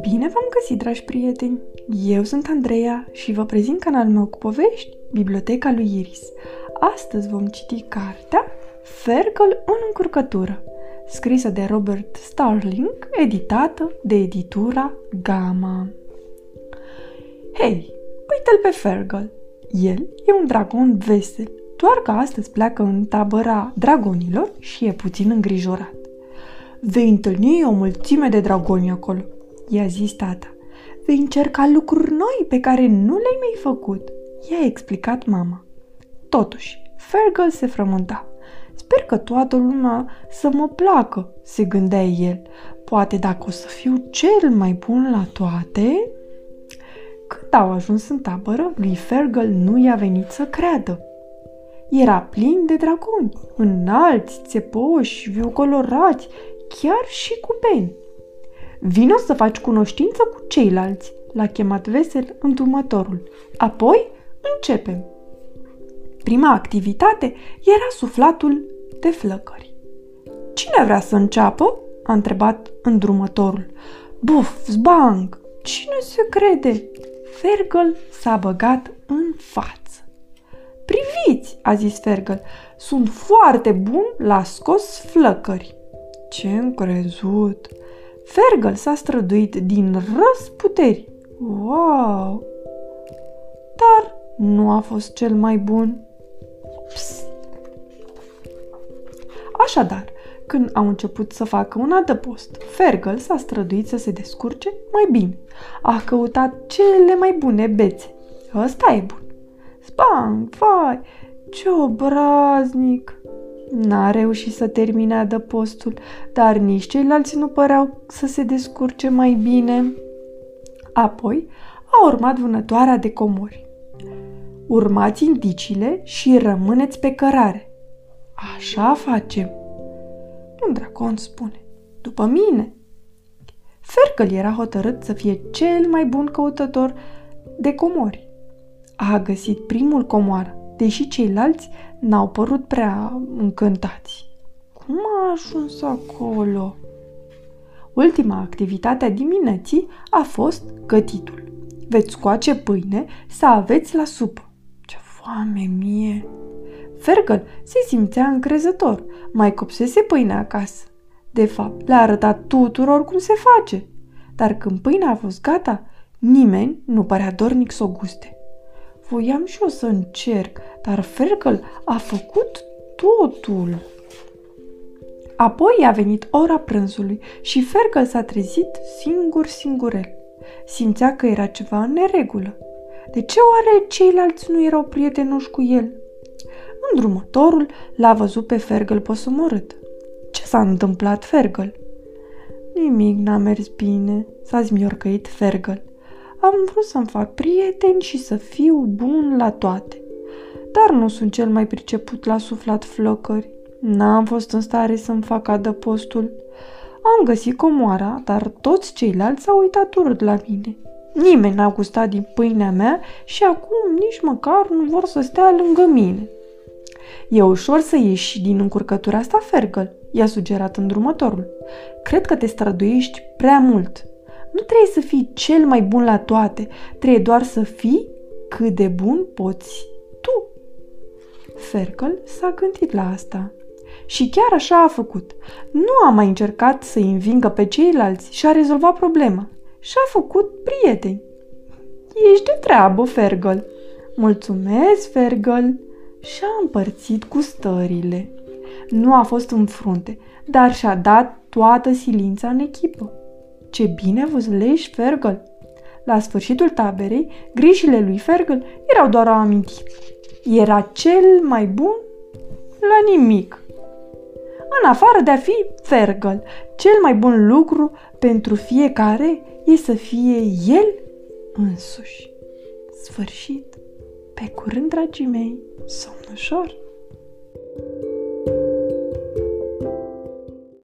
Bine v-am găsit, dragi prieteni! Eu sunt Andreea și vă prezint canalul meu cu povești, Biblioteca lui Iris. Astăzi vom citi cartea Fergal în încurcătură, scrisă de Robert Starling, editată de editura Gama. Hei, uite-l pe Fergal! El e un dragon vesel, doar că astăzi pleacă în tabăra dragonilor și e puțin îngrijorat. Vei întâlni o mulțime de dragoni acolo, i-a zis tata. Vei încerca lucruri noi pe care nu le-ai mai făcut, i-a explicat mama. Totuși, Fergal se frământa. Sper că toată lumea să mă placă, se gândea el. Poate dacă o să fiu cel mai bun la toate... Când au ajuns în tabără, lui Fergal nu i-a venit să creadă. Era plin de dragoni, înalți, țepoși, viu colorați, chiar și cu peni. Vino să faci cunoștință cu ceilalți, l-a chemat vesel îndrumătorul. Apoi începem. Prima activitate era suflatul de flăcări. Cine vrea să înceapă? a întrebat îndrumătorul. Buf, zbang! Cine se crede? Fergal s-a băgat în față. Priviți, a zis Fergal, sunt foarte bun la scos flăcări. Ce încrezut! Fergal s-a străduit din răsputeri. Wow! Dar nu a fost cel mai bun. Psst. Așadar, când au început să facă un adăpost, Fergal s-a străduit să se descurce mai bine. A căutat cele mai bune bețe. Ăsta e bun. Spang, vai, ce obraznic! N-a reușit să termine adăpostul, dar nici ceilalți nu păreau să se descurce mai bine. Apoi a urmat vânătoarea de comori. Urmați indiciile și rămâneți pe cărare. Așa facem. Un dracon spune. După mine. Fercăl era hotărât să fie cel mai bun căutător de comori. A găsit primul comoară, deși ceilalți n-au părut prea încântați. Cum a ajuns acolo? Ultima activitate a dimineții a fost gătitul. Veți scoace pâine să aveți la supă. Ce foame mie! Fergal se simțea încrezător, mai copsese pâinea acasă. De fapt, le-a arătat tuturor cum se face. Dar când pâinea a fost gata, nimeni nu părea dornic să o guste. Voiam și eu să încerc, dar Fergal a făcut totul. Apoi a venit ora prânzului și Fergal s-a trezit singur singurel. Simțea că era ceva în neregulă. De ce oare ceilalți nu erau prietenoși cu el? Îndrumătorul l-a văzut pe Fergal posomorât. Ce s-a întâmplat, Fergal? Nimic n-a mers bine, s-a zmiorcăit Fergal. Am vrut să-mi fac prieteni și să fiu bun la toate. Dar nu sunt cel mai priceput la suflat flăcări. N-am fost în stare să-mi fac adăpostul. Am găsit comoara, dar toți ceilalți s-au uitat urât la mine. Nimeni n-a gustat din pâinea mea și acum nici măcar nu vor să stea lângă mine. E ușor să ieși din încurcătura asta, Fergal, i-a sugerat îndrumătorul. Cred că te străduiești prea mult. Nu trebuie să fii cel mai bun la toate, trebuie doar să fii cât de bun poți tu. Ferkel s-a gândit la asta. Și chiar așa a făcut. Nu a mai încercat să învingă pe ceilalți și a rezolvat problema. Și a făcut prieteni. Ești de treabă, Fergal. Mulțumesc, Fergal. Și-a împărțit cu stările. Nu a fost în frunte, dar și-a dat toată silința în echipă. Ce bine văzlești, Fergal! La sfârșitul taberei, grijile lui Fergal erau doar o amintire. Era cel mai bun la nimic. În afară de a fi Fergal, cel mai bun lucru pentru fiecare e să fie el însuși. Sfârșit. Pe curând, dragii mei, somn ușor!